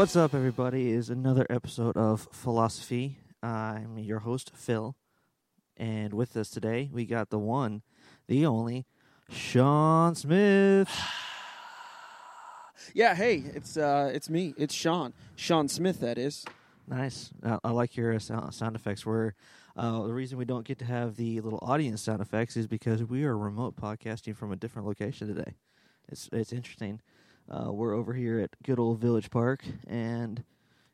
What's up, everybody? Is another episode of Philosophy. I'm your host, Phil, and with us today we got the one, the only, Shawn Smith. Yeah, hey, it's uh, it's me. It's Shawn. Shawn Smith, that is. Nice. I, I like your sound, sound effects. Where uh, the reason we don't get to have the little audience sound effects is because we are remote podcasting from a different location today. It's it's interesting. Uh, we're over here at good old Village Park, and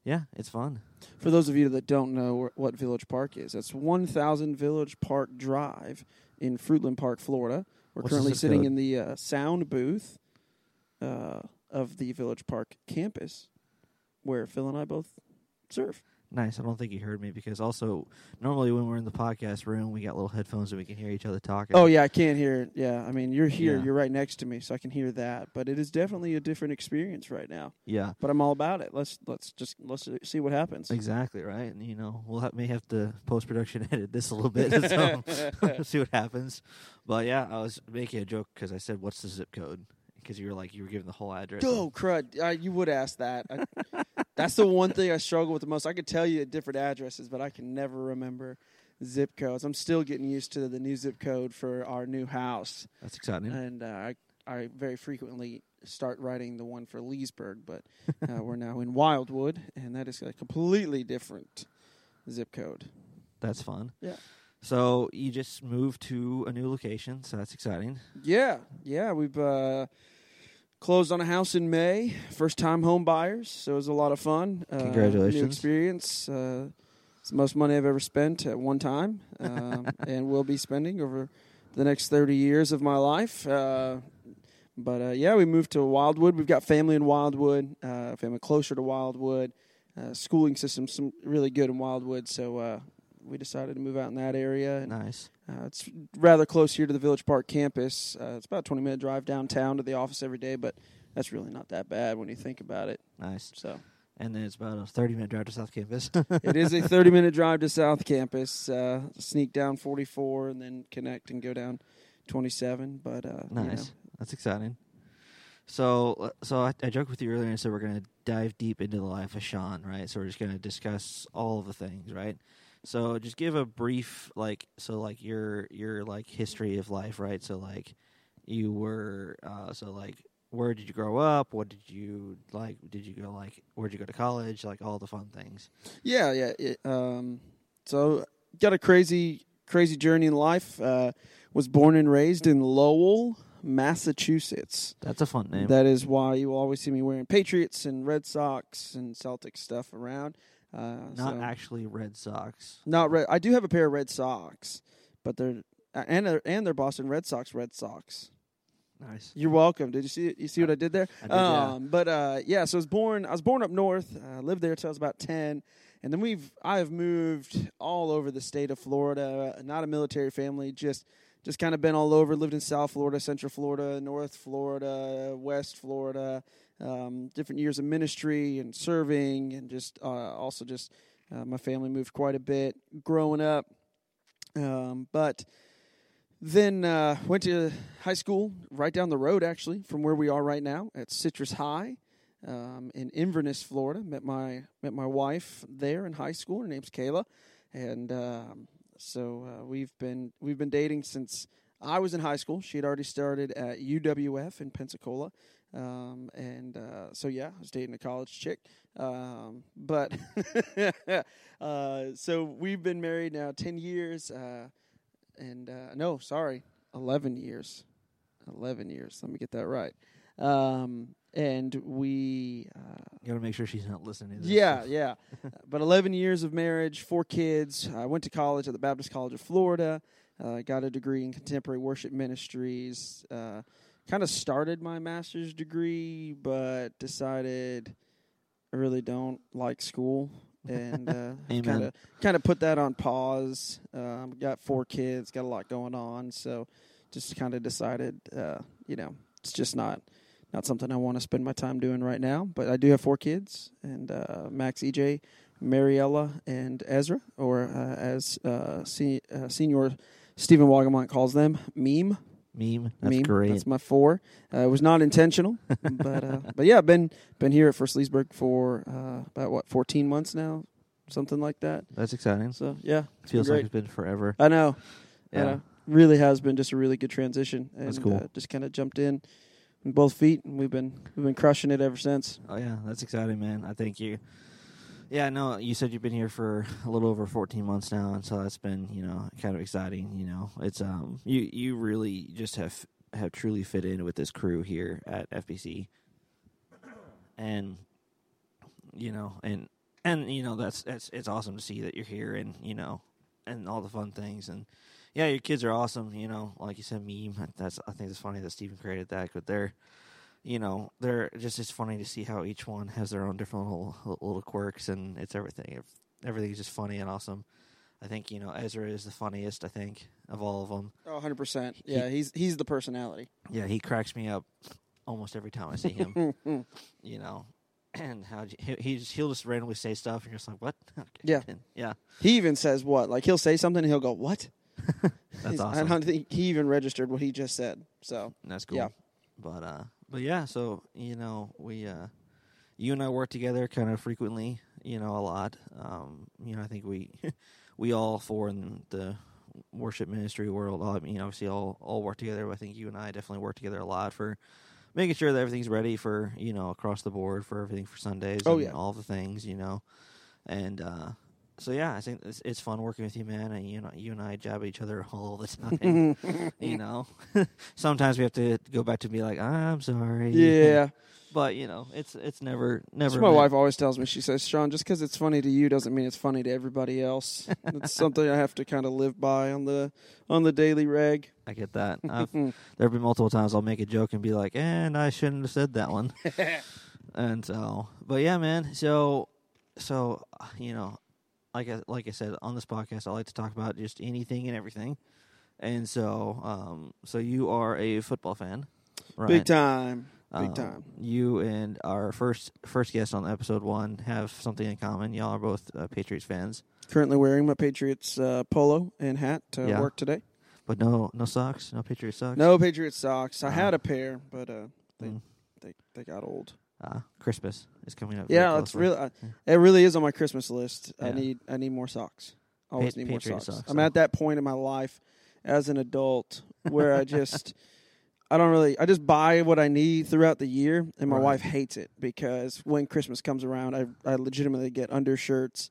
yeah, it's fun. For those of you that don't know wh- what Village Park is, it's 1000 Village Park Drive in Fruitland Park, Florida. We're What's currently sitting code? in the uh, sound booth uh, of the Village Park campus where Phil and I both serve. Nice. I don't think you heard me because also normally when we're in the podcast room, we got little headphones and we can hear each other talking. Oh, yeah, I can't hear it. Yeah, I mean, you're here. Yeah. You're right next to me, so I can hear that. But it is definitely a different experience right now. yeah. But I'm all about it. Let's let's just let's see what happens. Exactly right, and you know we'll have, may have to post production edit this a little bit, so see what happens. But yeah, I was making a joke because I said, "What's the zip code?" Because you were like you were giving the whole address. Oh crud! Uh, you would ask that. I, that's the one thing I struggle with the most. I could tell you at different addresses, but I can never remember zip codes. I'm still getting used to the new zip code for our new house, That's exciting. and uh, I I very frequently start writing the one for Leesburg, but uh, we're now in Wildwood, and that is a completely different zip code. That's fun. Yeah. So you just moved to a new location, so that's exciting. Yeah, yeah, we've uh, closed on a house in May. First time home buyers, so it was a lot of fun. Uh, Congratulations. New experience. Uh, it's the most money I've ever spent at one time, um, and will be spending over the next thirty years of my life. Uh, but uh, yeah, we moved to Wildwood. We've got family in Wildwood, uh, family closer to Wildwood. Uh, schooling system some really good in Wildwood, so uh, we decided to move out in that area. And, Nice. uh, it's rather close here to the Village Park campus. Uh, it's about a 20 minute drive downtown to the office every day, but that's really not that bad when you think about it. Nice. So And then it's about a thirty-minute drive to South Campus. it is a 30 minute drive to South Campus. Uh, sneak down 44 and then connect and go down 27. But uh, you nice. know. That's exciting. So, uh, so I, I joked with you earlier and said we're going to dive deep into the life of Shawn, right? So we're just going to discuss all of the things, right? So just give a brief, like, so like your your like history of life, right? So like you were, uh, so like where did you grow up? What did you like? Did you go like where did you go to college? Like all the fun things. Yeah, yeah. It, um, so got a crazy, crazy journey in life. Uh, was born and raised in Lowell, Massachusetts. That's a fun name. That is why you always see me wearing Patriots and Red Sox and Celtic stuff around. Uh, Not so- actually Red Sox. not red. I do have a pair of Red Sox, but they're uh, and they're, and they're Boston Red Sox Red Sox. Nice. You're welcome. Did you see? You see what I did there? I did, yeah. um, But uh, yeah, so I was born. I was born up north. Uh, lived there till I was about ten, and then we've I have moved all over the state of Florida. Not a military family, just just kind of been all over. Lived in South Florida, Central Florida, North Florida, West Florida. Um, different years of ministry and serving, and just uh, also just uh, my family moved quite a bit growing up. Um, but then uh, went to high school right down the road, actually, from where we are right now at Citrus High um, in Inverness, Florida. Met my met my wife there in high school. Her name's Kayla, and um, so uh, we've been we've been dating since I was in high school. She had already started at UWF in Pensacola, um, and uh, so yeah, I was dating a college chick. Um, but uh, so we've been married now ten years. Uh, and uh, no, sorry, eleven years, eleven years. Let me get that right. Um, and we, uh, You got to make sure she's not listening. To this yeah, yeah, but eleven years of marriage, four kids. I went to college at the Baptist College of Florida. Uh, got a degree in contemporary worship ministries. Kind of started my master's degree, but decided I really don't like school, and uh, kind of kind of put that on pause. Um, got four kids, got a lot going on, so just kind of decided, uh, you know, it's just not not something I want to spend my time doing right now. But I do have four kids, and uh, Max, EJ, Mariella, and Ezra, or uh, as uh, se- uh, Senior Stephen Wagamont calls them, Meme. Meme. That's meme. great. That's my four. Uh, it was not intentional, but uh, but yeah, I've been been here at First Leesburg for uh, about what fourteen months now, something like that. That's exciting. So yeah, it's Feels like it's been forever. I know. I Yeah. know. Really has been just a really good transition. And, That's cool. Uh, just kind of jumped in, in both feet, and we've been we've been crushing it ever since. Oh yeah, that's exciting, man. I think you. Yeah, no, you said you've been here for a little over 14 months now, and so that's been, you know, kind of exciting. You know, it's um, you you really just have have truly fit in with this crew here at FBC, and you know, and and you know that's that's it's awesome to see that you're here, and you know, and all the fun things, and yeah, your kids are awesome. You know, like you said, meme. That's I think it's funny that Stephen created that, but they're you know, they're just it's funny to see how each one has their own different little little quirks, and it's everything. Everything's just funny and awesome. I think you know Ezra is the funniest. I think of all of them. Oh, 100 percent. Yeah, he's he's the personality. Yeah, he cracks me up almost every time I see him. you know, and how he he just, he'll just randomly say stuff, and you're just like, what? Okay. Yeah. yeah, he even says what? Like he'll say something, and he'll go, "What?" that's He's- I don't think he even registered what he just said. So That's cool. Yeah. But uh but yeah, so you know, we uh you and I work together kind of frequently, you know, a lot. Um, you know, I think we we all four in the worship ministry world, I mean, obviously all all work together, but I think you and I definitely work together a lot for making sure that everything's ready for, you know, across the board for everything for Sundays Oh, and yeah. all the things, you know. And uh so yeah, I think it's, it's fun working with you, man. And you know, you and I jab at each other all the time you know sometimes we have to go back to be like i'm sorry yeah, but you know it's it's never never my wife always tells me. She says, "Shawn, just because it's funny to you doesn't mean it's funny to everybody else." it's something I have to kind of live by on the on the daily reg. i get that there have been multiple times i'll make a joke and be like and i shouldn't have said that one and so but yeah man so so you know like I, like i said on this podcast i like to talk about just anything and everything and so um so you are a football fan right Big time, big Um, time. You and our first first guest on episode one have something in common. Y'all are both uh, Patriots fans, Currently wearing my Patriots uh, polo and hat to Yeah. work today. but no no socks, no Patriots socks. No Patriots socks. I had a pair, but uh, they Mm. they they got old. Uh, Christmas is coming up. Yeah, it's really uh, it really is on my Christmas list. I need I need more socks. Always Pa- need more socks. socks, I'm at that point in my life as an adult where I just I don't really I just buy what I need throughout the year and my Right. wife hates it because when Christmas comes around I I legitimately get undershirts,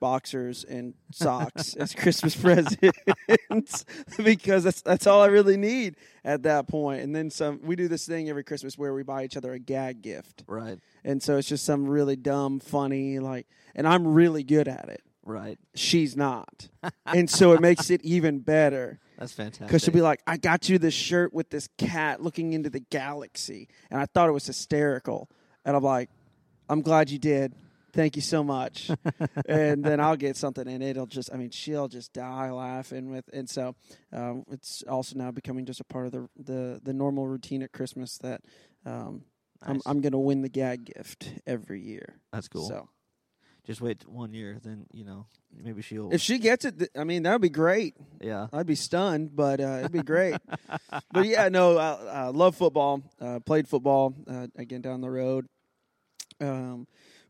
boxers and socks as Christmas presents because that's that's all I really need at that point. And then some we do this thing every Christmas where we buy each other a gag gift. right, And so it's just some really dumb, funny, like, and I'm really good at it. right. She's not. and so it makes it even better That's fantastic. because she'll be like, I got you this shirt with this cat looking into the galaxy. And I thought it was hysterical. And I'm like, I'm glad you did. Thank you so much. and then I'll get something and it'll just, I mean, she'll just die laughing with. And so um, it's also now becoming just a part of the, the, the normal routine at Christmas that um, I'm, I'm going to win the gag gift every year. That's cool. So Just wait one year, then you know maybe she'll. if she gets it, th- I mean, that would be great. yeah, I'd be stunned, but uh, it'd be great. but yeah, no, I, I love football. Uh, played football uh, again down the road. Um,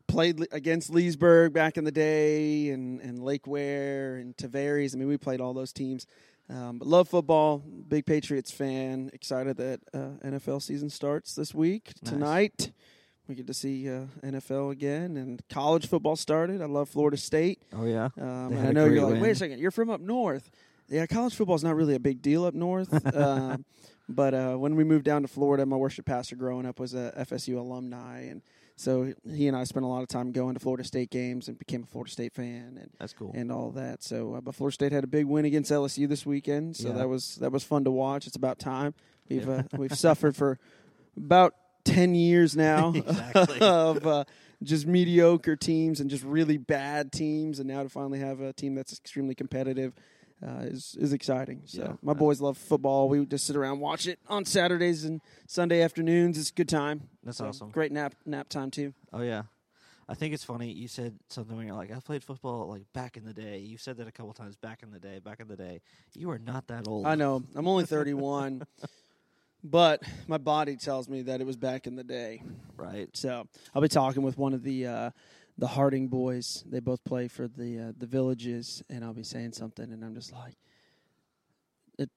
played against Leesburg back in the day, and and Lake Weir and Tavares. I mean, we played all those teams. Um, but love football. Big Patriots fan. Excited that uh, NFL season starts this week Nice. tonight. We get to see uh, NFL again, and college football started. I love Florida State. oh yeah, Um, had know you're like, wait a second, you're from up north. Yeah, college football is not really a big deal up north. um, but uh, when we moved down to Florida, my worship pastor growing up was a FSU alumni, and so he and I spent a lot of time going to Florida State games and became a Florida State fan and that's cool. and all that. So, uh, but Florida State had a big win against LSU this weekend, so Yeah. that was that was fun to watch. It's about time. We've Yeah. uh, we've suffered for about ten years now of uh, just mediocre teams and just really bad teams, and now to finally have a team that's extremely competitive. Uh, is is exciting. So Yeah. my boys love football. We just sit around watch it on Saturdays and Sunday afternoons. It's a good time. That's So, awesome. Great nap nap time too. Oh yeah, I think it's funny. You said something when you're like, I played football like back in the day. You said that a couple times. Back in the day. Back in the day. You are not that old. I know. I'm only 31, but my body tells me that it was back in the day. Right. So I'll be talking with one of the uh, the Harding boys. They both play for the uh, the Villages, and I'll be saying something, and I'm just like, "It,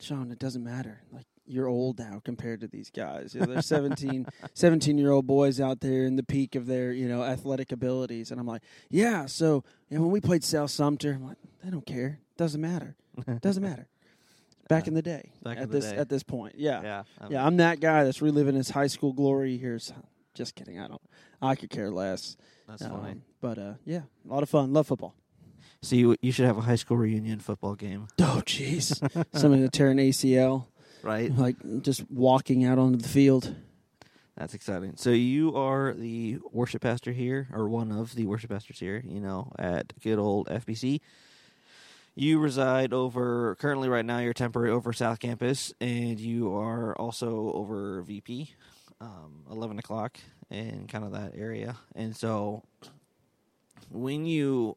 Shawn, it doesn't matter. Like you're old now compared to these guys. You know, they're 17, 17 year old boys out there in the peak of their you know athletic abilities, and I'm like, yeah. So know, when we played South Sumter, I'm like, they don't care. Doesn't matter. Doesn't matter. Back Yeah. in the day, Back at this day. at this point, yeah. Yeah. I'm- Yeah, I'm that guy that's reliving his high school glory years. Just kidding. I don't. I could care less. That's Um, funny. But uh, yeah, a lot of fun. Love football. So you you should have a high school reunion football game, Oh, jeez. Somebody to tear an ACL, right? like just walking out onto the field. That's exciting. So you are the worship pastor here, or one of the worship pastors here. You know, at good old FBC. You reside over currently right now. You're temporary over South Campus, and you are also over VP, um, eleven o'clock, and kind of that area. And so, when you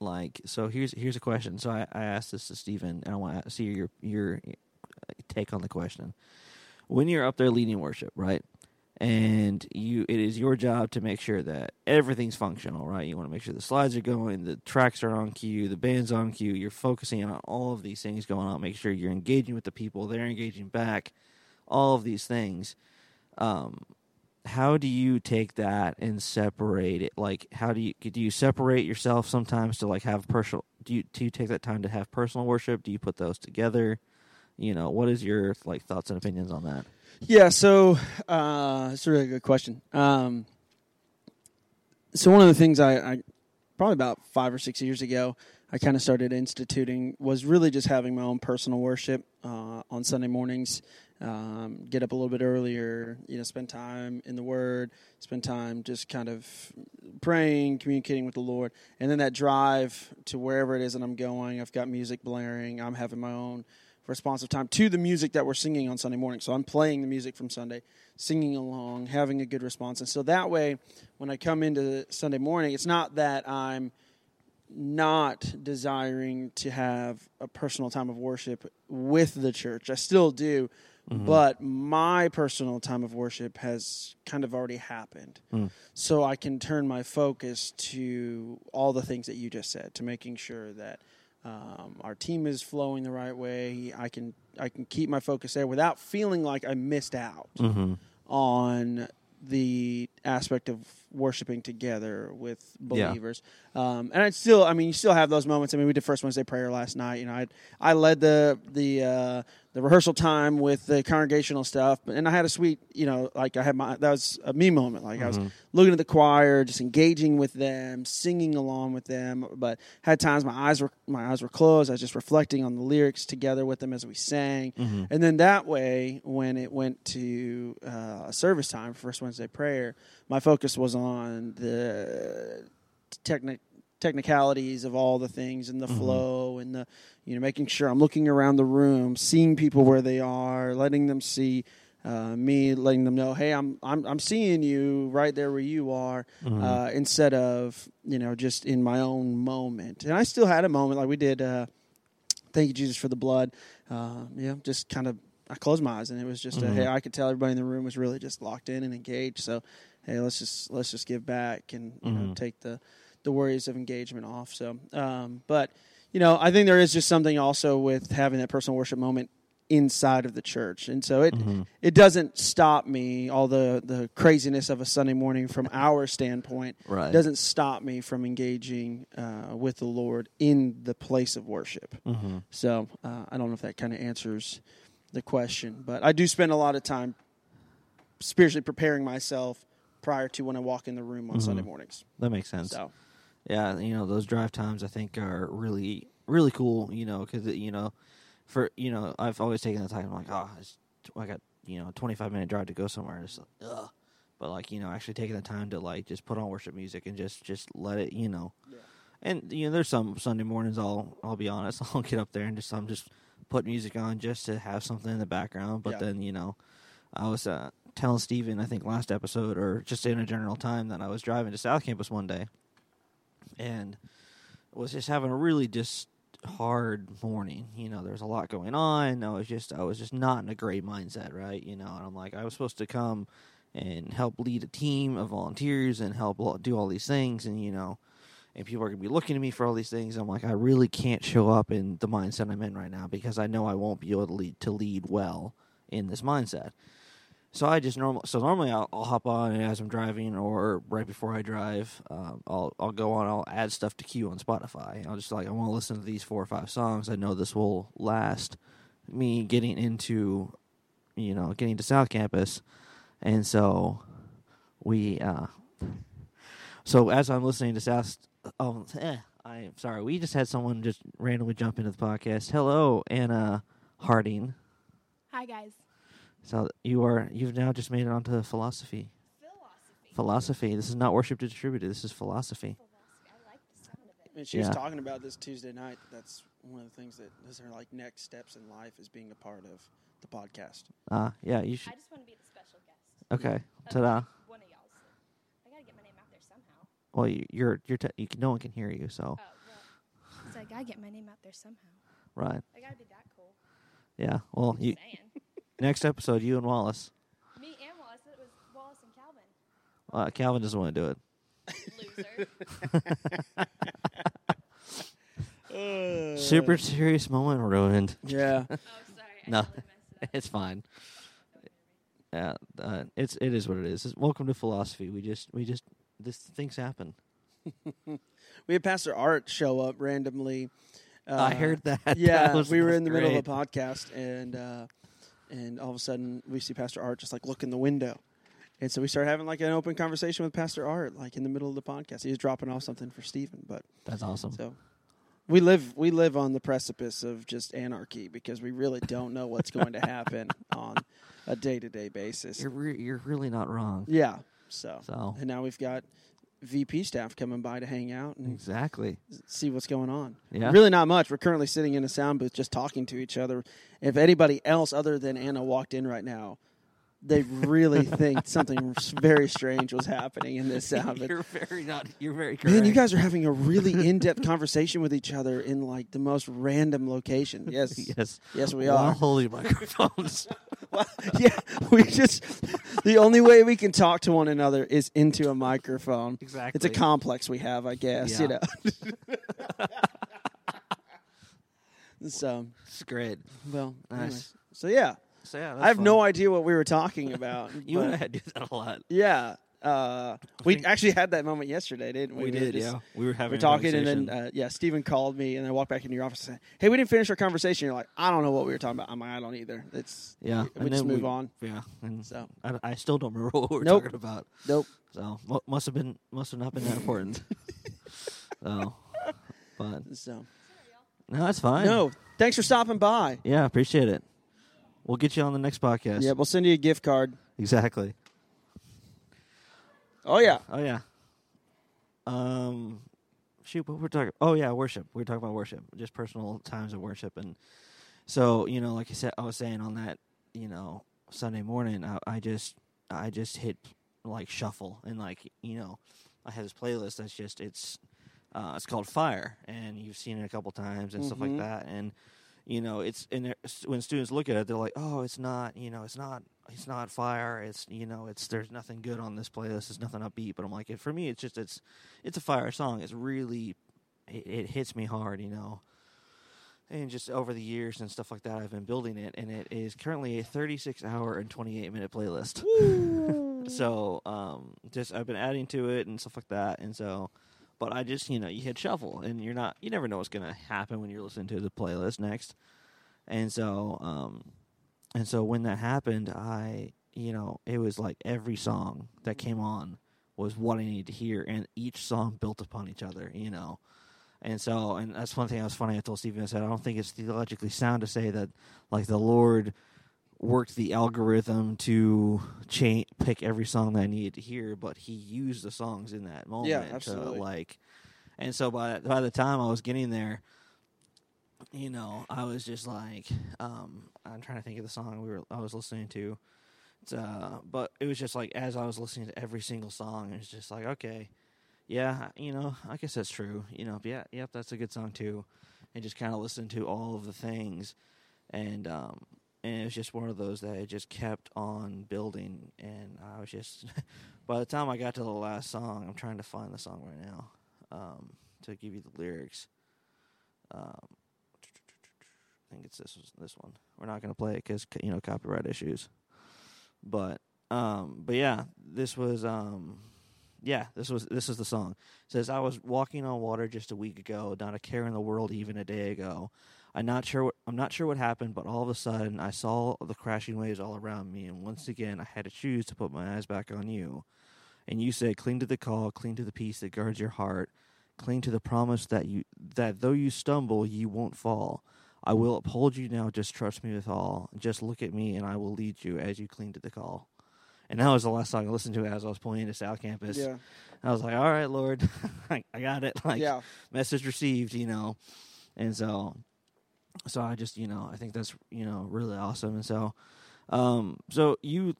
like, so here's here's a question. So I, I asked this to Stephen, and I want to see your your take on the question. When you're up there leading worship, right? and you it is your job to make sure that everything's functional right you want to make sure the slides are going the tracks are on cue the band's on cue you're focusing on all of these things going on make sure you're engaging with the people they're engaging back all of these things um how do you take that and separate it? Like how do you do you separate yourself sometimes to like have personal do you do you take that time to have personal worship? Do you put those together? You know what is your like thoughts and opinions on that? Yeah, so uh, it's a really good question. Um, so one of the things I, I probably about five or six years ago, I kind of started instituting was really just having my own personal worship uh, on Sunday mornings. Um, get up a little bit earlier, you know, spend time in the Word, spend time just kind of praying, communicating with the Lord, and then that drive to wherever it is that I'm going. I've got music blaring. I'm having my own responsive time to the music that we're singing on Sunday morning. So I'm playing the music from Sunday, singing along, having a good response. And so that way, when I come into Sunday morning, it's not that I'm not desiring to have a personal time of worship with the church. I still do, but my personal time of worship has kind of already happened. Mm. So I can turn my focus to all the things that you just said, to making sure that um, our team is flowing the right way. I can I can keep my focus there without feeling like I missed out mm-hmm. on the aspect of worshiping together with Yeah. believers. Um, and I still, I mean, you still have those moments. I mean, we did first Wednesday prayer last night. You know, I I led the the uh, the rehearsal time with the congregational stuff, and I had a sweet, you know, like I had my that was a me moment. Like I was looking at the choir, just engaging with them, singing along with them. But had times my eyes were my eyes were closed. I was just reflecting on the lyrics together with them as we sang. And then that way, when it went to uh, service time, First Wednesday prayer, my focus was on the technic technicalities of all the things and the flow and the you know making sure I'm looking around the room, seeing people where they are, letting them see uh, me, letting them know, hey, I'm I'm I'm seeing you right there where you are, uh, instead of you know just in my own moment. And I still had a moment like we did. Uh, thank you Jesus for the blood. Uh, yeah, just kind of I closed my eyes and it was just a, hey, I could tell everybody in the room was really just locked in and engaged. So hey, let's just let's just give back and you know take the the worries of engagement off. So, um, but you know, I think there is just something also with having that personal worship moment inside of the church, and so it it doesn't stop me. All the the craziness of a Sunday morning from our standpoint Right. doesn't stop me from engaging uh, with the Lord in the place of worship. Mm-hmm. So uh, I don't know if that kind of answers the question, but I do spend a lot of time spiritually preparing myself prior to when I walk in the room on Sunday mornings. That makes sense. So Yeah, you know those drive times I think are really really cool. You know because you know for you know I've always taken the time I'm like oh it's, I got you know a 25 minute drive to go somewhere. It's like, ugh. But like you know actually taking the time to like just put on worship music and just just let it you know. And you know there's some Sunday mornings I'll I'll be honest I'll get up there and just I'm just put music on just to have something in the background. But Yeah. then you know I was uh, telling Steven, I think last episode or just in a general time that I was driving to South Campus one day, and was just having a really just hard morning. You know, there's a lot going on. I was just I was just not in a great mindset, right? You know, and I'm like I was supposed to come and help lead a team of volunteers and help do all these things, and you know, and people are gonna be looking at me for all these things. I'm like I really can't show up in the mindset I'm in right now because I know I won't be able to lead to lead well in this mindset. So I just normal. So normally I'll, I'll hop on as I'm driving, or right before I drive, um, I'll I'll go on. I'll add stuff to queue on Spotify. I'll just like I want to listen to these four or five songs. I know this will last me getting into, you know, getting to South Campus, and so we. uh So as I'm listening to South, oh, eh, I'm sorry. We just had someone just randomly jump into the podcast. Hello, Anna Harding. Hi guys. So you are you've now just made it onto philosophy. Philosophy. Philosophy. This is not worship distributed. This is philosophy. I like the sound of it. And she was Yeah. talking about this Tuesday night. That's one of the things that those are like next steps in life is being a part of the podcast. Uh yeah, you should. I just want to be the special guest. Okay, of ta-da. One of y'all. So I gotta get my name out there somehow. Well, you, you're you're te- you can, no one can hear you, so Oh well. So I gotta get my name out there somehow. right. I gotta be that cool. Yeah. Well, you Saying. Next episode, you and Wallace. Me and Wallace. It was Wallace and Calvin. Uh, Calvin doesn't want to do it. Loser. Uh, Super serious moment ruined. Yeah. oh, sorry. I No. totally it. It's fine. Yeah, uh, it's it is what it is. It's, welcome to philosophy. We just we just this things happen. we had Pastor Art show up randomly. Uh, I heard that. That Yeah, was- we were in the middle of great. a podcast, and uh, and all of a sudden we see Pastor Art just like look in the window, and so we started having like an open conversation with Pastor Art, like in the middle of the podcast. He was dropping off something for Stephen, but That's awesome. so we live we live on the precipice of just anarchy because we really don't know what's going to happen on a day to day basis. You're re- you're really not wrong. Yeah, so So and now we've got VP staff coming by to hang out and exactly. see what's going on. Yeah. Really not much. We're currently sitting in a sound booth just talking to each other. If anybody else other than Anna walked in right now, they really think something very strange was happening in this booth. you're very not. You're very correct. Man, you guys are having a really in-depth conversation with each other in like the most random location. Yes, yes, yes, we while are. holding microphones. Well, yeah, we just the only way we can talk to one another is into a microphone. exactly. It's a complex we have, I guess. You know. so, It's great. well, Nice. anyways. so yeah, So yeah, I have no idea what we were talking about. You and I do that a lot. yeah, uh, we actually had that moment yesterday, didn't we? We were did. just- yeah, we were having We're a talking, and then uh, yeah, Stephen called me, and I walked back into your office and said, "Hey, we didn't finish our conversation." You're like, "I don't know what we were talking about." I'm like, "I don't either." It's yeah, we and just move on. Yeah, and So I, I still don't remember what we were Nope. talking about. nope. So mu- must have been must have not been that important. so, but So no, that's fine. no, thanks for stopping by. yeah, appreciate it. We'll get you on the next podcast. Yeah, we'll send you a gift card. exactly. Oh yeah, Oh yeah. Um, shoot, what we're talking. Oh yeah, worship. We are talking about worship, just personal times of worship, and so you know, like I said, I was saying on that, you know, Sunday morning, I, I just, I just hit like shuffle, and like you know, I have this playlist that's just it's, uh, it's called Fire, and you've seen it a couple times and stuff like Mhm. that, and you know, it's and there- when students look at it, they're like, oh, it's not, you know, it's not it's not fire. It's you know, it's there's nothing good on this playlist. There's nothing upbeat. But I'm like, for me, it's just it's it's a fire song. It's really it, it hits me hard, you know. And just over the years and stuff like that, I've been building it, and it is currently a 36 hour and 28 minute playlist. so, um, just I've been adding to it and stuff like that, and so, but I just you know you hit shuffle, and you're not you never know what's gonna happen when you're listening to the playlist next, and so, um, and so when that happened, I you know it was like every song that came on was what I needed to hear, and each song built upon each other, you know. And so, and that's one thing that was funny. I told Stephen, I said, I don't think it's theologically sound to say that, like, the Lord worked the algorithm to cha- pick every song that I needed to hear, but He used the songs in that moment. Yeah, to, absolutely. like, and so by by the time I was getting there, you know, I was just like, um, I'm trying to think of the song we were I was listening to uh, but it was just like as I was listening to every single song, it was just like, okay, yeah, you know, I guess that's true. You know, yeah, yep, that's a good song too. And just kind of listened to all of the things, and um, and it was just one of those that it just kept on building, and I was just. by the time I got to the last song, I'm trying to find the song right now um, to give you the lyrics. Um, I think it's this this one. We're not going to play it because you know copyright issues. But um, but yeah, this was um, yeah, this was this is the song. It says I was walking on water just a week ago, not a care in the world even a day ago. I'm not sure. What, I'm not sure what happened, but all of a sudden I saw the crashing waves all around me, and once again I had to choose to put my eyes back on you. And you said, "Cling to the call, cling to the peace that guards your heart, cling to the promise that you that though you stumble, you won't fall. I will uphold you now. Just trust me with all. Just look at me, and I will lead you as you cling to the call." And that was the last song I listened to as I was pulling into South Campus. Yeah. I was like, "All right, Lord, I, I got it." Like, yeah. message received, you know. And so so I just, you know, I think that's, you know, really awesome. And so um so you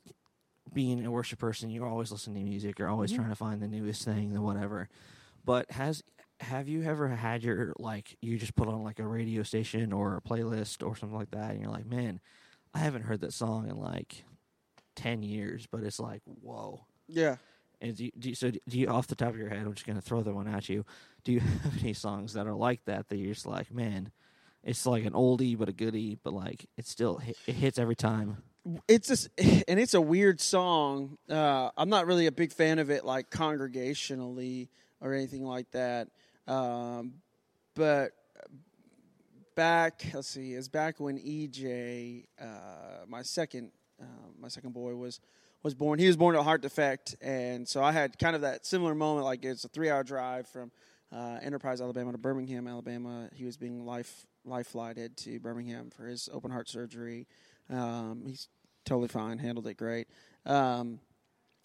being a worship person, you're always listening to music, you're always Mhm. trying to find the newest thing, the whatever. But has have you ever had your like you just put on like a radio station or a playlist or something like that and you're like, "Man, I haven't heard that song in like 10 years, but it's like, whoa." Yeah. And do you, do you, so do you off the top of your head? I'm just gonna throw the one at you. Do you have any songs that are like that that you're just like, man, it's like an oldie but a goodie, but like it still it hits every time. it's just and it's a weird song. Uh i'm not really a big fan of it like congregationally or anything like that. Um but back let's see it's back when ej uh my second uh, my second boy was was born. He was born to a heart defect and so i had kind of that similar moment like it's a three hour drive from uh, enterprise alabama to birmingham alabama. He was being life life flighted to birmingham for his open heart surgery um, he's totally fine, handled it great. Um,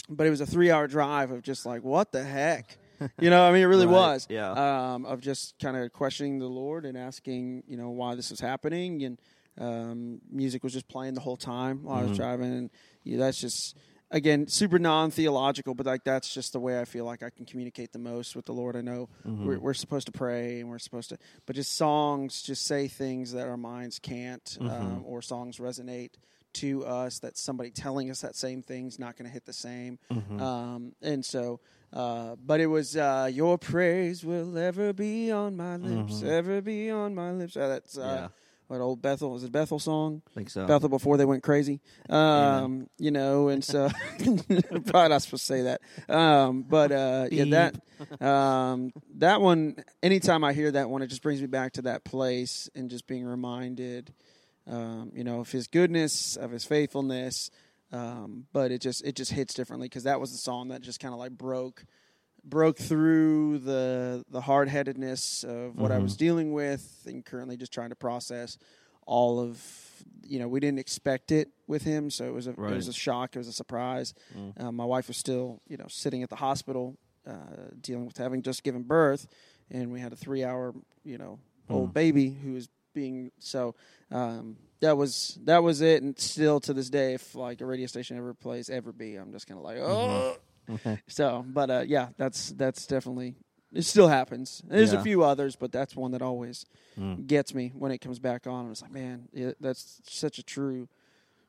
but it was a three hour drive of just like, what the heck? You know, I mean, it really Right, was. yeah. Um, of just kind of questioning the Lord and asking, you know, why this was happening. And um, music was just playing the whole time while I was Mhm. driving. And that's just, again, super non theological, but like that's just the way I feel like I can communicate the most with the Lord. I know Mhm. we're, we're supposed to pray and we're supposed to, but just songs just say things that our minds can't, um, Mhm. or songs resonate to us that somebody telling us that same thing's not going to hit the same. Mhm. Um, and so, uh, but it was uh, your praise will ever be on my lips, Mhm. ever be on my lips. Uh, that's uh, yeah, what old Bethel was it Bethel song? I think so. Bethel before they went crazy. Um, you know, and so probably not supposed to say that. Um, but uh, yeah, that um, that one. Anytime I hear that one, it just brings me back to that place and just being reminded, um, you know, of His goodness, of His faithfulness. Um, but it just it just hits differently because that was the song that just kind of like broke broke through the the hard headedness of what I was Mhm. dealing with and currently just trying to process all of you know we didn't expect it with him so it was a it was a shock it was a surprise Mm. uh, my wife was still you know sitting at the hospital uh, dealing with having just given birth and we had a three hour you know old Mm. baby who was being so um, that was that was it and still to this day if like a radio station ever plays ever be i'm just kind of like oh Okay. so, but uh, yeah, that's that's definitely it. Still happens. There's Yeah. a few others, but that's one that always Mm. gets me when it comes back on. I'm like, man, yeah, that's such a true,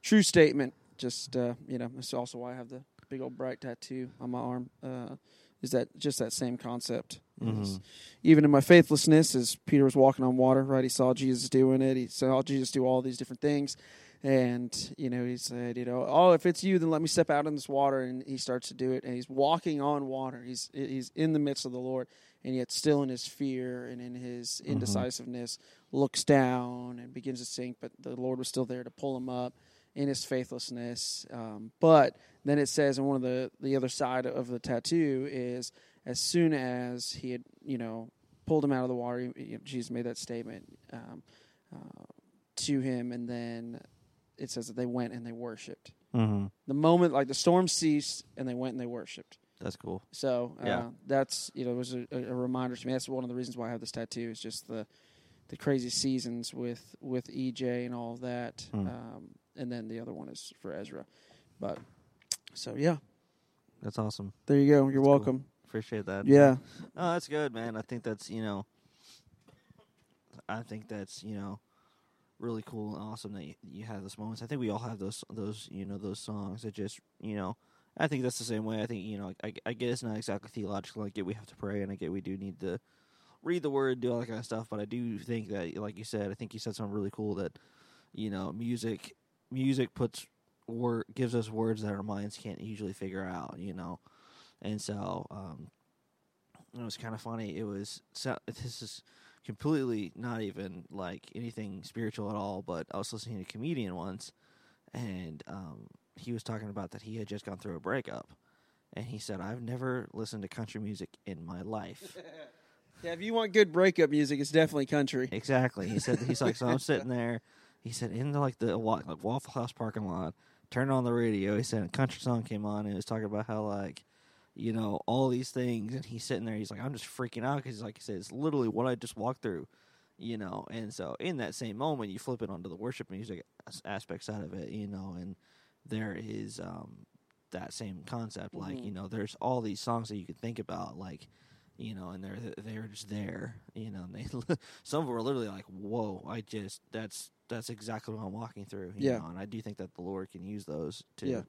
true statement. Just uh, you know, that's also why I have the big old bright tattoo on my arm. Uh, is that just that same concept? Mhm. Even in my faithlessness, as Peter was walking on water, right? He saw Jesus doing it. He saw Jesus do all these different things. And, you know, he said, you know, oh, if it's you, then let me step out in this water. And he starts to do it. And he's walking on water. He's, he's in the midst of the Lord. And yet, still in his fear and in his Mhm. indecisiveness, looks down and begins to sink. But the Lord was still there to pull him up in his faithlessness. Um, but then it says, and one of the, the other side of the tattoo is as soon as he had, you know, pulled him out of the water, you know, Jesus made that statement um, uh, to him. And then it says that they went and they worshiped. Mhm. The moment, like the storm ceased, and they went and they worshiped. That's cool. So uh, Yeah. that's you know it was a, a reminder to me. That's one of the reasons why I have this tattoo. Is just the the crazy seasons with with EJ and all of that. Hmm. Um, and then the other one is for Ezra. But so yeah, That's awesome. there you go. You're That's cool. welcome. Appreciate that. Yeah. Oh, that's good, man. I think that's you know, I think that's you know, really cool and awesome that you, you have those moments. I think we all have those those you know those songs that just you know. I think that's the same way. I think you know. I, I get it's not exactly theological. I get we have to pray, and I get we do need to read the word, do all that kind of stuff. But I do think that, like you said, I think you said something really cool that you know, music music puts word gives us words that our minds can't usually figure out. You know, and so um, it was kind of funny. It was so, this is completely not even like anything spiritual at all. But I was listening to a comedian once, and um, he was talking about that he had just gone through a breakup, and he said, "I've never listened to country music in my life." Yeah, if you want good breakup music, it's definitely country. exactly. He said he's like, so I'm sitting there. He said in the, like the like Waffle House parking lot, turned on the radio. He said a country song came on, and it was talking about how like you know all these things, and he's sitting there. He's like, I'm just freaking out because like he said, it's literally what I just walked through. You know, and so in that same moment, you flip it onto the worship music as- aspect side of it, you know, and there is um, that same concept. Like, Mhm. you know, there's all these songs that you could think about, like, you know, and they're they're just there, you know. And they some of them are literally like, "Whoa!" I just that's that's exactly what I'm walking through. You Yeah. know? and I do think that the Lord can use those to Yeah.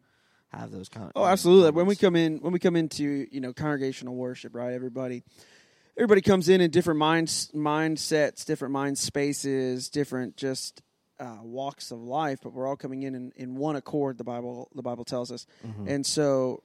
Have those kind. of Oh, absolutely. When we come in, when we come into you know congregational worship, right? Everybody, everybody comes in in different minds, mindsets, different mind spaces, different just uh, walks of life, but we're all coming in, in in one accord. The Bible, the Bible tells us, Mhm. and so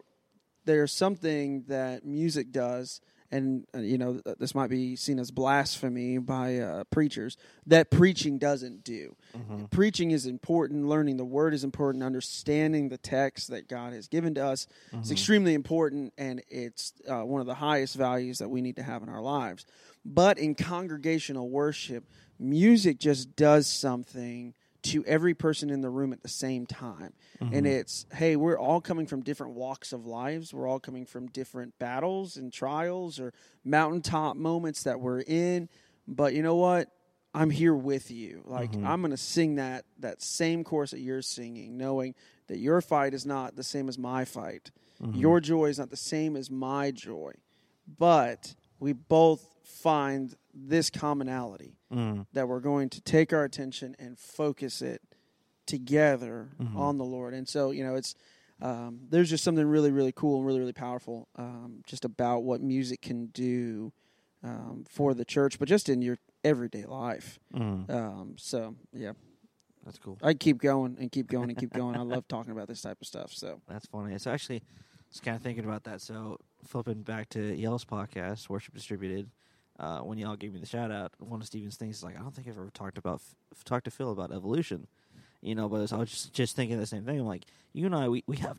there's something that music does. And uh, you know this might be seen as blasphemy by uh, preachers that preaching doesn't do Mhm. preaching is important learning the word is important understanding the text that god has given to us is Mhm. extremely important and it's uh, one of the highest values that we need to have in our lives but in congregational worship music just does something to every person in the room at the same time. And Mhm. it's hey we're all coming from different walks of lives. We're all coming from different battles and trials or mountaintop moments that we're in. But you know what? I'm here with you. Like Mhm. i'm going to sing that that same chorus that you're singing knowing that your fight is not the same as my fight. Mhm. your joy is not the same as my joy. But we both find this commonality Mhm. that we're going to take our attention and focus it together Mhm. on the Lord. And so, you know, it's um, there's just something really, really cool and really, really powerful um, just about what music can do um, for the church, but just in your everyday life. Mhm. Um, so, yeah, That's cool. I keep going and keep going and keep going. I love talking about this type of stuff. So, That's funny. It's actually just kind of thinking about that. So flipping back to Yell's podcast, Worship Distributed, uh, when y'all gave me the shout out, one of Steven's things is like, I don't think I've ever talked about f- talked to Phil about evolution, you know. But I was just just thinking the same thing. I'm like, you and I, we we have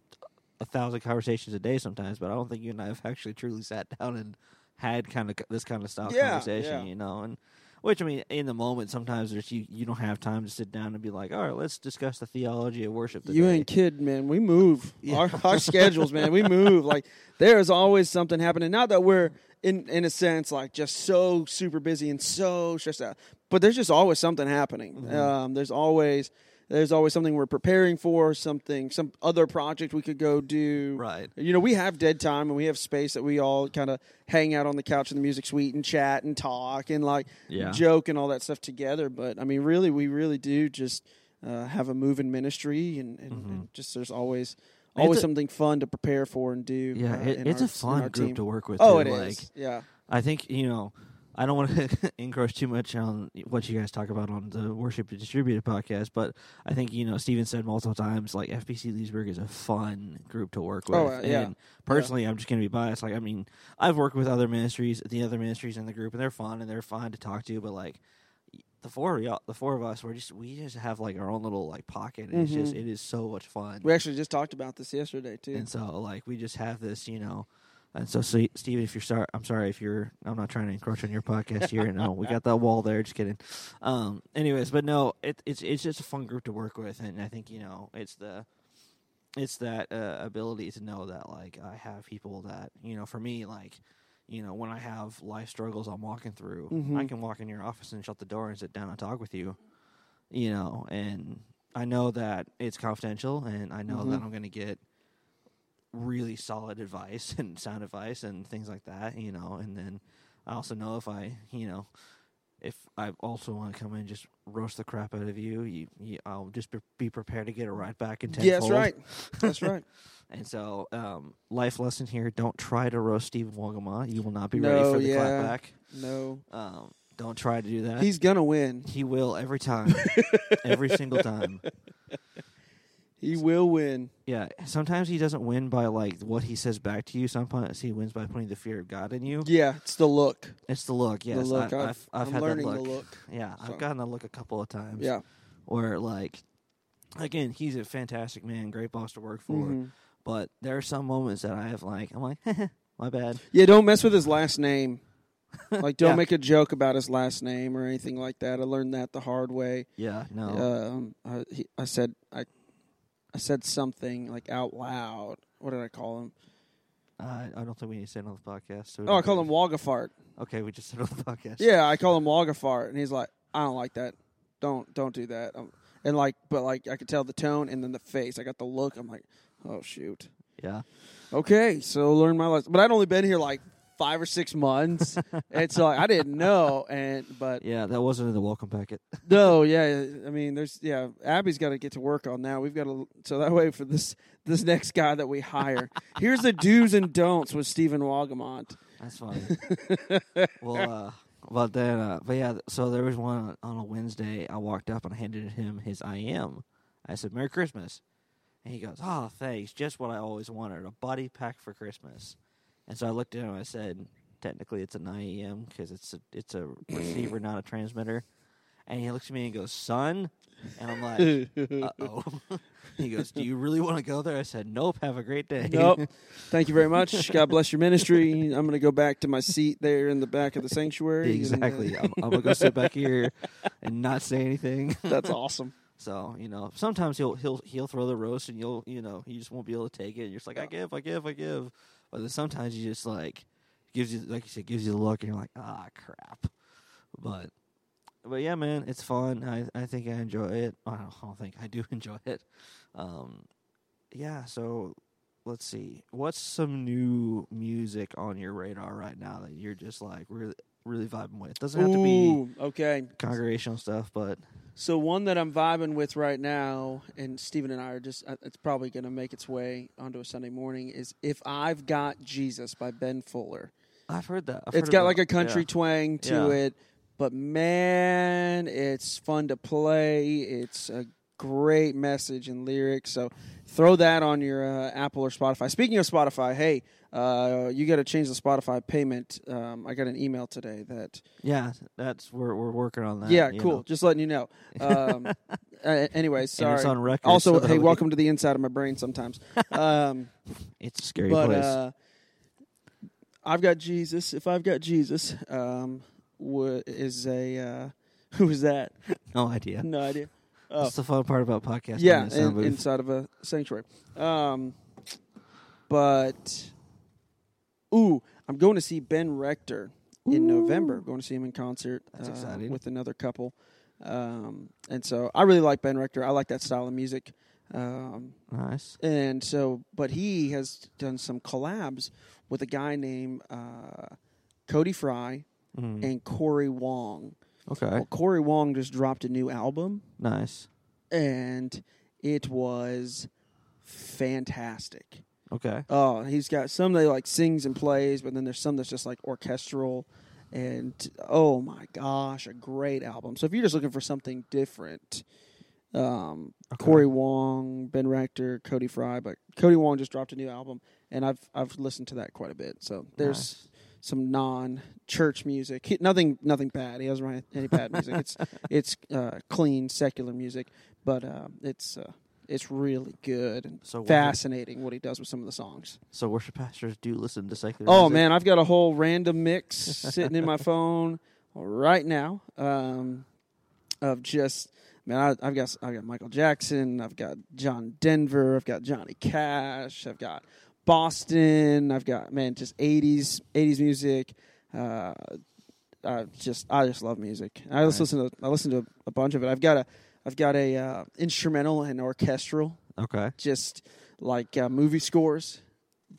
a thousand conversations a day sometimes, but I don't think you and I have actually truly sat down and had kind of this kind of style Yeah, conversation, yeah. you know. And which I mean, in the moment, sometimes there's you you don't have time to sit down and be like, all right, let's discuss the theology of worship. Today. you ain't kidding, man. We move Yeah. our, our schedules, man. We move. Like there is always something happening. Not that we're in in a sense like just so super busy and so stressed out, but there's just always something happening. Mhm. Um, there's always there's always something we're preparing for, something some other project we could go do. right. You know, we have dead time and we have space that we all kind of hang out on the couch in the music suite and chat and talk and like Yeah. joke and all that stuff together. But I mean, really, we really do just uh, have a moving ministry, and, and, Mhm. and just there's always always a- something fun to prepare for and do. Yeah, uh, it, it's our- a fun group team. to work with. Oh, too. it like, is. Yeah, I think you know. I don't want to encroach too much on what you guys talk about on the Worship Distributed podcast, but I think you know Steven said multiple times like FBC Leesburg is a fun group to work with. Oh, uh, yeah. And personally, I'm just going to be biased. Like, I mean, I've worked with other ministries, the other ministries in the group, and they're fun and they're fun to talk to. But like the four of y'all, the four of us, we're just we just have like our own little like pocket. And It's just Mhm. it is so much fun. we actually just talked about this yesterday too. And so, like, we just have this, you know. And so, so Steven, if you're sorry, I'm sorry if you're. I'm not trying to encroach on your podcast here. No, we got that wall there. Just kidding. Um. Anyways, but no, it, it's it's just a fun group to work with, and I think you know it's the, it's that uh, ability to know that like I have people that you know for me like, you know when I have life struggles I'm walking through, I Mhm. can walk in your office and shut the door and sit down and talk with you, you know, and I know that it's confidential, and I know that Mhm. I'm going to get really solid advice and sound advice and things like that. You know, and then I also know if I, you know, if I also want to come in and just roast the crap out of you, you, you I'll just be, be prepared to get it right back in tenfold. Yeah, that's right. That's right. And so, um, life lesson here: don't try to roast Stephen Wogama. You will not be No, ready for the yeah. clapback. No, Um, don't try to do that. he's gonna win. he will every time, every single time. He will win. Yeah, sometimes he doesn't win by like what he says back to you. Sometimes he wins by putting the fear of God in you. Yeah, it's the look. It's the look. Yes, the look. I, I've, I've, I've had that look. the look. Yeah, So- I've gotten that look a couple of times. Yeah. where like, again, he's a fantastic man, great boss to work for. Mhm. But there are some moments that I have like, I'm like, my bad. Yeah, don't mess with his last name. Like, don't Yeah. make a joke about his last name or anything like that. I learned that the hard way. Yeah, no. Um, I, he, I said I, I said something like out loud. What did I call him? I I don't think we need to say it on the podcast. So Oh, I don't call get- him Wogafart. Okay, we just said it on the podcast. Yeah, I call him Wogafart, and he's like, I don't like that. Don't don't do that. Um, and like, but like, I could tell the tone and then the face. I got the look. I'm like, oh shoot. yeah. Okay, so learn my lesson. But I'd only been here like five or six months, and so I didn't know. And but Yeah, that wasn't in the welcome packet. no, yeah, I mean, there's yeah, Abby's got to get to work on that. We've got to so that way for this this next guy that we hire. Here's the do's and don'ts with Stephen Wagamont. That's funny. well, uh, but then, uh, but yeah, so there was one on a Wednesday. I walked up and I handed him his IEM. I said, "Merry Christmas," and he goes, "Oh, thanks. Just what I always wanted: a body pack for Christmas." And so I looked at him. and I said, "Technically, it's an IEM because it's a it's a receiver, not a transmitter." And he looks at me and goes, "Son," and I'm like, "Uh oh." he goes, "Do you really want to go there?" I said, "Nope. Have a great day." Nope. Thank you very much. God bless your ministry. I'm going to go back to my seat there in the back of the sanctuary. and, uh, Exactly. I'm, I'm gonna go sit back here and not say anything. that's awesome. So you know, sometimes he'll he'll he'll throw the roast, and you'll you know you just won't be able to take it. You're just like, I give, I give, I give. But then sometimes you just like gives you like you said gives you the look, and you're like, ah, crap. But but yeah, man, it's fun. I I think I enjoy it. I don't, I don't think I do enjoy it. Um, yeah. So let's see, what's some new music on your radar right now that you're just like really really vibing with? Doesn't have to be okay. congregational stuff, but So one that I'm vibing with right now, and Stephen and I are just, uh, it's probably going to make its way onto a Sunday morning, is "If I've Got Jesus" by Ben Fuller. I've heard that. I've it's heard got like a country yeah. twang to Yeah. it, but man, it's fun to play. It's a great message and lyrics. So throw that on your uh, Apple or Spotify. Speaking of Spotify, hey, uh, you got to change the Spotify payment. Um, I got an email today that Yeah, that's we're we're working on that. yeah, cool. know. Just letting you know. Um, uh, anyways, And sorry. it's on record. also, so hey, we- welcome to the inside of my brain. Sometimes, um, It's a scary but place. uh, I've got Jesus. If I've got Jesus, um, is a uh, who is that? no idea. No idea. Oh, That's the fun part about podcasting. yeah, in sound in, booth. inside of a sanctuary. Um, but ooh, I'm going to see Ben Rector in November. Going to see him in concert. That's uh, exciting. with another couple. Um, and so I really like Ben Rector. I like that style of music. Um, nice. and so, but he has done some collabs with a guy named uh, Cody Fry Mhm. and Corey Wong. Okay. Well, Corey Wong just dropped a new album, Nice. and it was fantastic. Okay. Oh, he's got some that he like sings and plays, but then there's some that's just like orchestral. And oh my gosh, a great album. So if you're just looking for something different, um, Okay. Corey Wong, Ben Rector, Cody Fry, but Cody Wong just dropped a new album, and I've I've listened to that quite a bit. So there's Nice. Some non-church music. He, nothing nothing bad. He doesn't write any bad music. It's it's uh, clean secular music, but uh, it's uh, it's really good and So fascinating what he does with some of the songs. so worship pastors do listen to secular. Oh music? man, I've got a whole random mix sitting in my phone right now um, of just man. I, I've got I've got Michael Jackson, I've got John Denver, I've got Johnny Cash, I've got Boston, I've got man just eighties eighties music. Uh, I just I just love music. I just Nice. listen to I listen to a bunch of it. I've got a I've got a uh, instrumental and orchestral, Okay. just like uh, movie scores.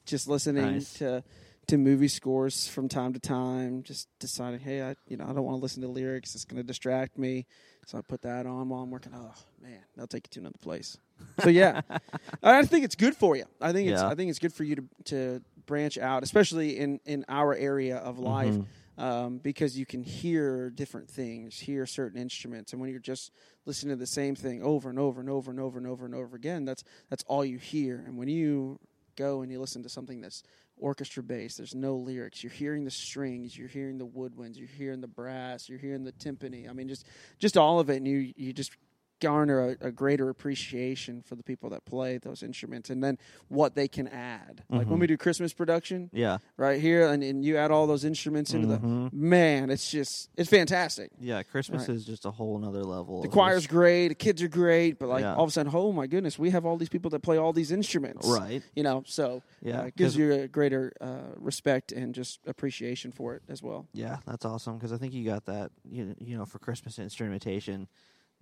Just listening Nice. to to movie scores from time to time. Just deciding, hey, I you know I don't want to listen to lyrics. It's going to distract me. So I put that on while I'm working. Oh man, that'll take you to another place. So yeah, I think it's good for you. I think it's Yeah. I think it's good for you to to branch out, especially in in our area of life Mhm. um, because you can hear different things, hear certain instruments, and when you're just listening to the same thing over and over and over and over and over and over again, that's that's all you hear. And when you go and you listen to something that's orchestra based, there's no lyrics. You're hearing the strings, you're hearing the woodwinds, you're hearing the brass, you're hearing the timpani. I mean, just just all of it, and you you just garner a, a greater appreciation for the people that play those instruments and then what they can add like when Mhm. we do christmas production Yeah. right here, and, and you add all those instruments into Mhm. the man. It's just it's fantastic. Yeah. Christmas Right. is just a whole nother level. The choir's just- great, the kids are great, but like Yeah. all of a sudden, oh my goodness, we have all these people that play all these instruments, right. You know, so Yeah. uh, it gives you a greater uh, respect and just appreciation for it as well. Yeah, that's awesome because I think you got that. You you know, for Christmas instrumentation,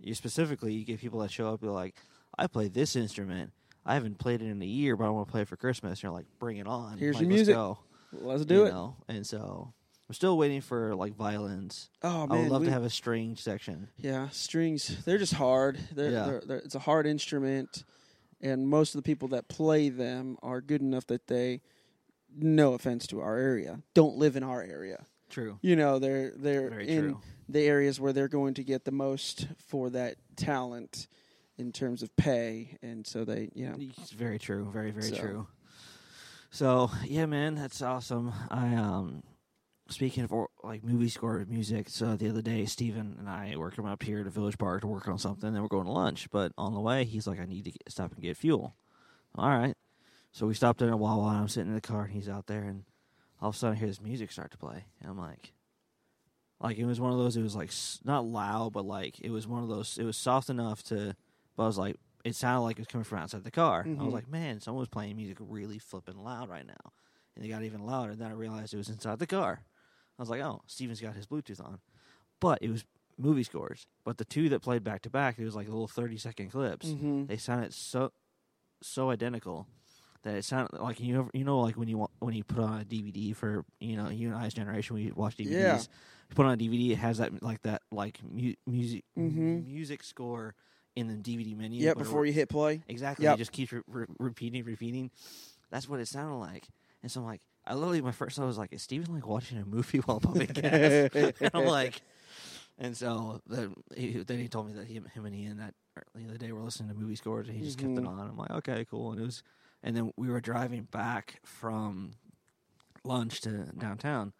you specifically you get people that show up. You're like, I play this instrument. I haven't played it in a year, but I want to play it for Christmas. And You're like, bring it on. Here's Like, your let's music. go. Let's do You it. know? And so I'm still waiting for like violins. Oh man, I would love we- to have a string section. yeah strings. They're just hard. They're, Yeah. they're, they're, it's a hard instrument, and most of the people that play them are good enough that they, no offense to our area, don't live in our area. True. You know, they're they're Very in true. The areas where they're going to get the most for that talent in terms of pay, and so they, you know, It's very true. Very very So- true. So yeah, man, that's awesome. I um, speaking of like movie score music, so the other day Steven and I were coming up here to Village Park to work on something, and we're going to lunch. But on the way, he's like, "I need to get, stop and get fuel." All right, so we stopped in a Wawa, and I'm sitting in the car, and he's out there, and all of a sudden I hear this music start to play, and I'm like. Like it was one of those. It was like not loud, but like it was one of those. It was soft enough to, but I was like, it sounded like it was coming from outside the car. I Mhm. was like, man, someone was playing music really flipping loud right now. And it got even louder. And then I realized it was inside the car. I was like, oh, Steven's got his Bluetooth on. But it was movie scores. But the two that played back to back, it was like little 30 second clips. mm-hmm. They sounded so so identical that it sounded like you know, you know like when you wa- when you put on a DVD for you know you and I's generation we watch DVDs. Yeah. Put on a DVD, it has that like that like mu- music Mhm. music score in the DVD menu. yeah, but it before you hit play. Exactly. Yep. It just keeps re- re- repeating, repeating. That's what it sounded like. And so I'm like, I literally, my first thought was like, is Steven like watching a movie while pumping gas? and I'm like, and so then he, then he told me that him, him and Ian that the other day were listening to movie scores and he just kept it Mhm. on. I'm like, okay, cool. And it was, and then we were driving back from lunch to downtown.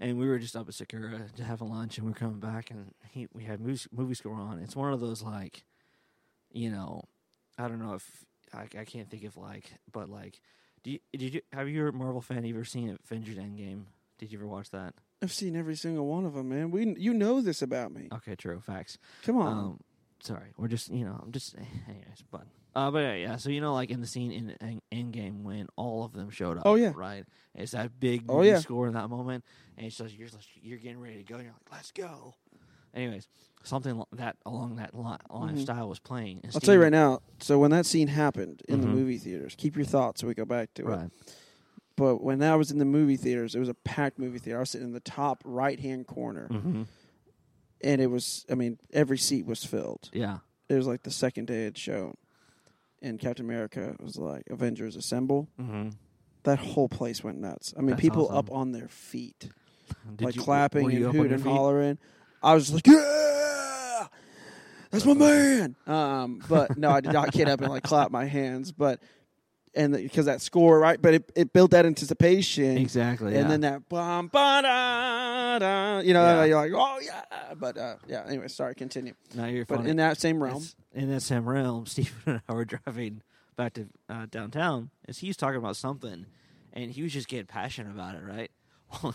And we were just up at Sakura to have a lunch, and we are coming back, and he we had movie, movie score on. It's one of those like, you know, I don't know if I, I can't think of like, but like, do you did you have you a Marvel fan? You ever seen Avengers Endgame? Did you ever watch that? I've seen every single one of them, man. We, you know this about me. Okay, true, facts. Come on. Um, sorry, we're just you know I'm just anyways, but uh, but yeah, yeah. So you know, like in the scene in End- Endgame when all of them showed up. Oh, yeah. right. It's that big Oh, yeah. score in that moment, and it's just you're just- you're getting ready to go. and You're like, let's go. Anyways, something that along that li- line of Mhm. style was playing. I'll tell you right now. So when that scene happened in the Mhm. movie theaters, keep your thoughts. So we go back to it. But when I was in the movie theaters, it was a packed movie theater. I was sitting in the top right hand corner, hmm and it was. I mean, every seat was filled. Yeah. It was like the second day it showed, and Captain America was like, "Avengers Assemble." hmm That whole place went nuts. I mean, That's people awesome. up on their feet, Did like you, clapping and up on your hooting and hollering. I was like, "Yeah, that's my man." Um, but no, I did not get up and like clap my hands. But and because that score, right? But it, it built that anticipation, Exactly. and yeah. then that bum ba da da. You know, Yeah. you're like, "Oh yeah." But uh, yeah. Anyway, sorry. Continue. now you're But funny. in that same realm, It's- in that same realm, Stephen and I were driving back to uh, downtown, and he's talking about something, and he was just getting passionate about it, right?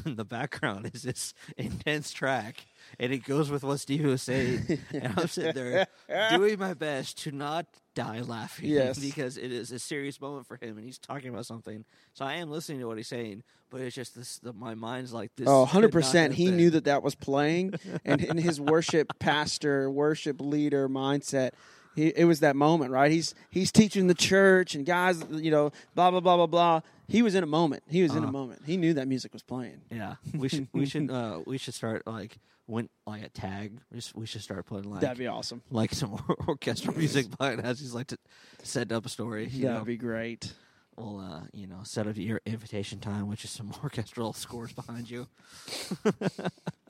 In the background is this intense track, and it goes with what Stevie was saying. and I'm sitting there doing my best to not die laughing Yes. because it is a serious moment for him, and he's talking about something. So I am listening to what he's saying, but it's just this. The, my mind's like this. Oh, 100%. He been. knew that that was playing. And in his worship pastor, worship leader mindset, he, it was that moment, right? He's he's teaching the church and guys, you know, blah, blah, blah, blah, blah. He was in a moment. He was in a Uh-huh. moment. He knew that music was playing. Yeah, we should we should uh we should start like when like a tag. We should, we should start putting like That'd be awesome. like some orchestral music behind as he's like to set up a story. You That'd know, be great. we'll uh you know set up your invitation time, which is some orchestral scores behind you.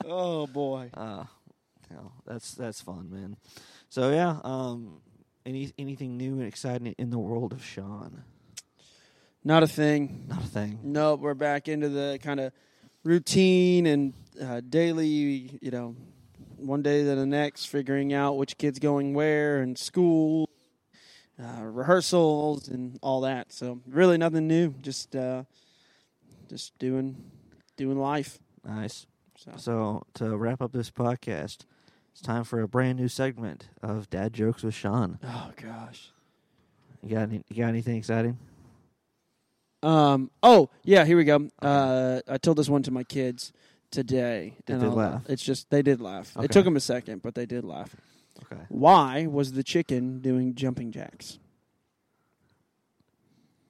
Oh, boy. Uh, know, that's that's fun, man. So yeah, um, any anything new and exciting in the world of Shawn? Not a thing. Not a thing. Nope, we're back into the kind of routine and uh, daily, you know, one day to the next, figuring out which kid's going where and school, uh, rehearsals, and all that. So really nothing new. Just uh, just doing doing life. Nice. So So to wrap up this podcast, it's time for a brand new segment of Dad jokes with Shawn. oh gosh. You got any, you got anything exciting? Um. Oh yeah. Here we go. Uh, I told this one to my kids today. Did and they I'll- laugh? It's just they did laugh. Okay. It took them a second, but they did laugh. Okay. Why was the chicken doing jumping jacks?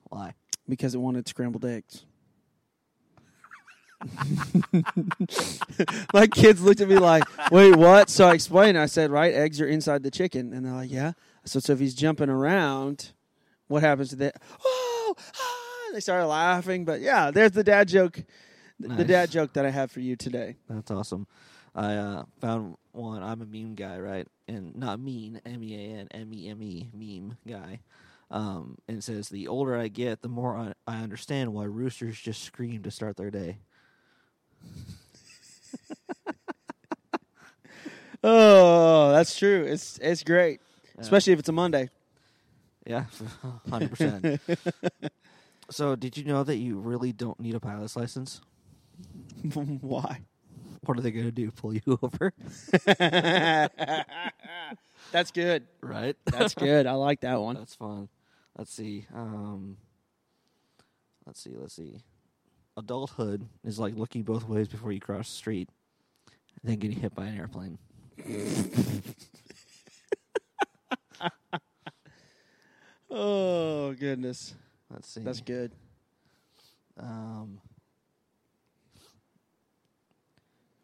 Why? Because it wanted scrambled eggs. My kids looked at me like, "Wait, what?" So I explained. I said, "Right, eggs are inside the chicken," and they're like, "Yeah." So, so if he's jumping around, what happens to that? Oh, ah! they started laughing. But yeah, there's the dad joke. The dad joke that I have for you today. That's awesome. I uh, found one. I'm a meme guy, right? And not mean, M E A N, M E M E, meme guy. Um, and it says, the older I get, the more I, I understand why roosters just scream to start their day. Oh, that's true. It's it's great, Yeah. especially if it's a Monday. Yeah, hundred percent. So, did you know that you really don't need a pilot's license? Why? What are they going to do? Pull you over? That's good. right? That's good. I like that one. That's fun. Let's see. Um, let's see. Let's see. Adulthood is like looking both ways before you cross the street, and then getting hit by an airplane. Oh goodness, Let's see. that's good. Um,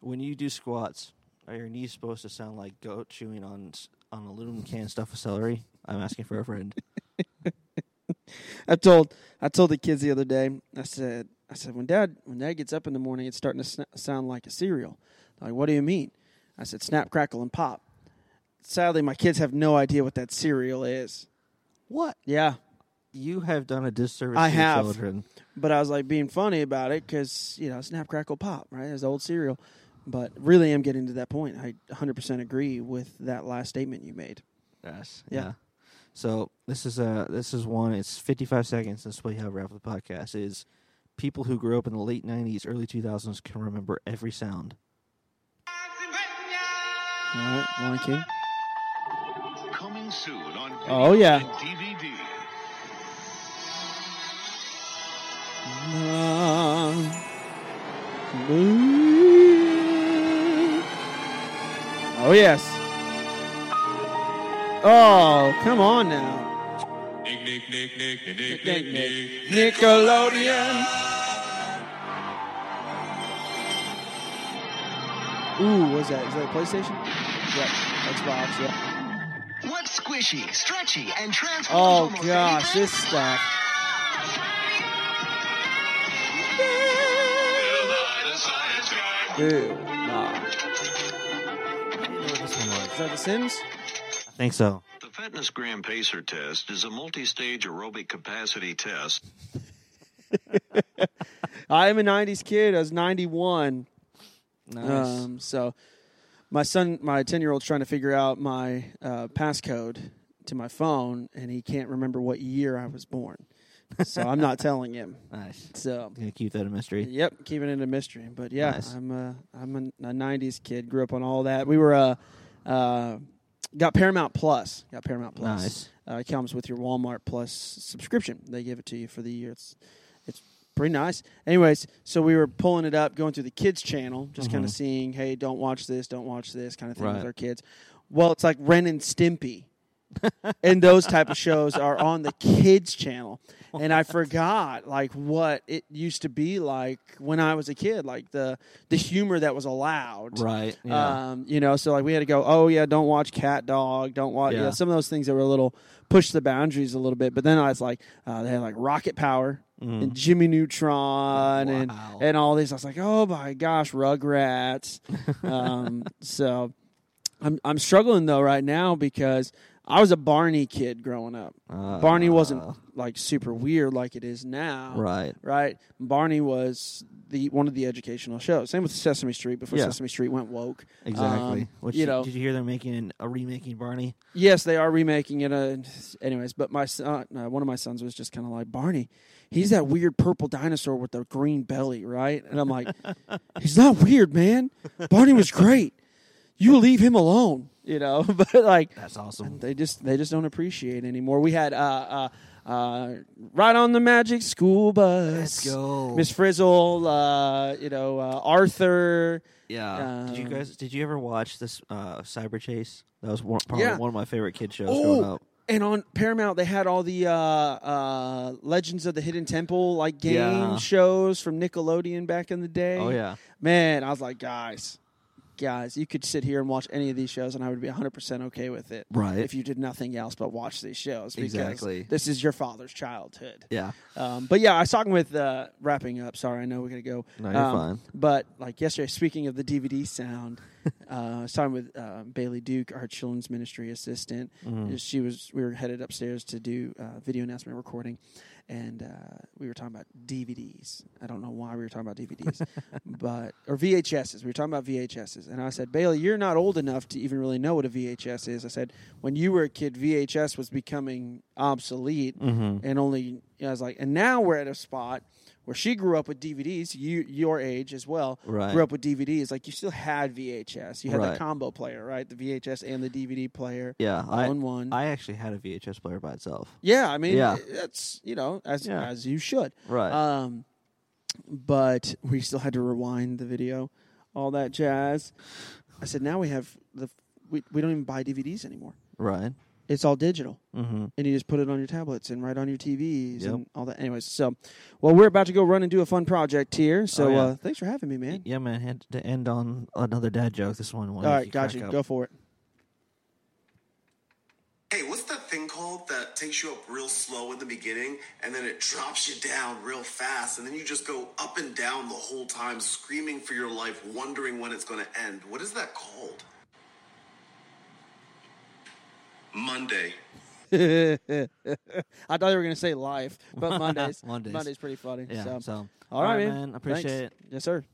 when you do squats, are your knees supposed to sound like goat chewing on on aluminum can stuffed with celery? I'm asking for a friend. I told I told the kids the other day. I said I said when dad when dad gets up in the morning, it's starting to sna- sound like a cereal. They're like, what do you mean? I said snap, crackle, and pop. Sadly, my kids have no idea what that cereal is. What? Yeah, You have done a disservice I to your have. children. but I was like being funny about it because you know snap, crackle, pop, right? It's old cereal. But really, am getting to that point. I 100% agree with that last statement you made. Yes. Yeah. Yeah. So this is uh this is one. It's 55 seconds. This way, how we wrap up the podcast is people who grew up in the late 90s, early 2000s can remember every sound. All right, Lion King. Coming soon on Oh, yeah. and DVD. Oh yes. Oh, come on now. Nick, Nick, Nick, Nick, Nick, Nick, Nick, Nick, Nick. Nick. Nickelodeon. Ooh, what's that? Is that a PlayStation? Yep, Xbox. Yeah. What's squishy, stretchy, and transforms Oh almost gosh, anything? this stuff. The. Dude, nah. I didn't know what this one was. Is that The Sims? I think so. The FitnessGram Pacer test is a multi-stage aerobic capacity test I am a '90s kid. I was '91. Nice. Um, so my son, my 10 year old's trying to figure out my uh, passcode to my phone, and he can't remember what year I was born. so I'm not telling him. Nice. So Gonna keep that a mystery. Yep, keeping it a mystery. But yeah, Nice. I'm a I'm a, a '90s kid. Grew up on all that. We were uh, uh got Paramount Plus. Got Paramount Plus. Nice. Uh, it comes with your Walmart Plus subscription. They give it to you for the year. It's it's pretty nice. Anyways, so we were pulling it up, going through the kids channel, just kind of seeing, hey, don't watch this, don't watch this, kind of thing with our kids. Well, it's like Ren and Stimpy. and those type of shows are on the kids channel and i forgot like what it used to be like when i was a kid like the the humor that was allowed Right. Yeah. um, you know, so like we had to go, oh yeah, don't watch CatDog, don't watch. Yeah. Yeah. some of those things that were a little push the boundaries a little bit. But then I was like, uh, they had like Rocket Power Mhm. and Jimmy Neutron and Wow. and all these. I was like, oh my gosh, Rugrats. um, so I'm I'm struggling though right now because I was a Barney kid growing up. Barney wasn't Uh, like super weird like it is now right. right? Barney was the one of the educational shows. Same with Sesame Street before Yeah. Sesame Street went woke. Exactly. Um, Which you know, did you hear they're making a remaking Barney? yes, they are remaking it. Uh, anyways, but my son, uh, one of my sons was just kind of like Barney. He's that weird purple dinosaur with the green belly, right? And I'm like, he's not weird, man. Barney was great. You leave him alone, you know. But like, That's awesome. they just they just don't appreciate anymore. We had uh uh uh right on the magic school bus. Let's go. Miss Frizzle, uh, you know, uh, Arthur. Yeah. did you Um, guys? Did you ever watch this uh, Cyberchase? That was one, probably Yeah. one of my favorite kid shows growing Oh, up. and on Paramount they had all the uh, uh, Legends of the Hidden Temple like game Yeah. shows from Nickelodeon back in the day. Oh yeah. man, I was like, guys, guys, you could sit here and watch any of these shows, and I would be 100 percent okay with it. Right. If you did nothing else but watch these shows, because Exactly. this is your father's childhood. Yeah. Um, but yeah, I was talking with uh, wrapping up. Sorry, I know we're gonna go. No, you're Um, fine. But like yesterday, speaking of the DVD sound, uh, I was talking with uh, Bailey Duke, our children's ministry assistant. Mhm. She was we were headed upstairs to do uh, video announcement recording, and uh, we were talking about DVDs. I don't know why we were talking about DVDs, but or VHSs. We were talking about VHSs, and I said, Bailey, you're not old enough to even really know what a VHS is. I said, when you were a kid, VHS was becoming obsolete Mm-hmm. and only I was like, and now we're at a spot where she grew up with DVDs. You, your age as well, Right. grew up with DVDs. Like you still had VHS. You had Right. that combo player, right? The VHS and the DVD player Yeah. I one. I actually had a VHS player by itself. yeah, I mean, Yeah. that's you know as Yeah. as you should. Right. Um, but we still had to rewind the video, all that jazz. I said, now we have the we we don't even buy DVDs anymore. right. It's all digital. Mm-hmm. and you just put it on your tablets and right on your TVs Yep. and all that. Anyways, so well, we're about to go run and do a fun project here. So Oh, yeah. uh, thanks for having me, man. Yeah, man. Had to end on another dad joke. This one. all right, got you. Go for it. Hey, what's that thing called that takes you up real slow in the beginning and then it drops you down real fast and then you just go up and down the whole time screaming for your life, wondering when it's going to end? What is that called? Monday. I thought you were going to say life, but Mondays. Mondays. Monday's pretty funny. Yeah. So, So. all right, man. man. Appreciate Thanks. it. Yes, sir.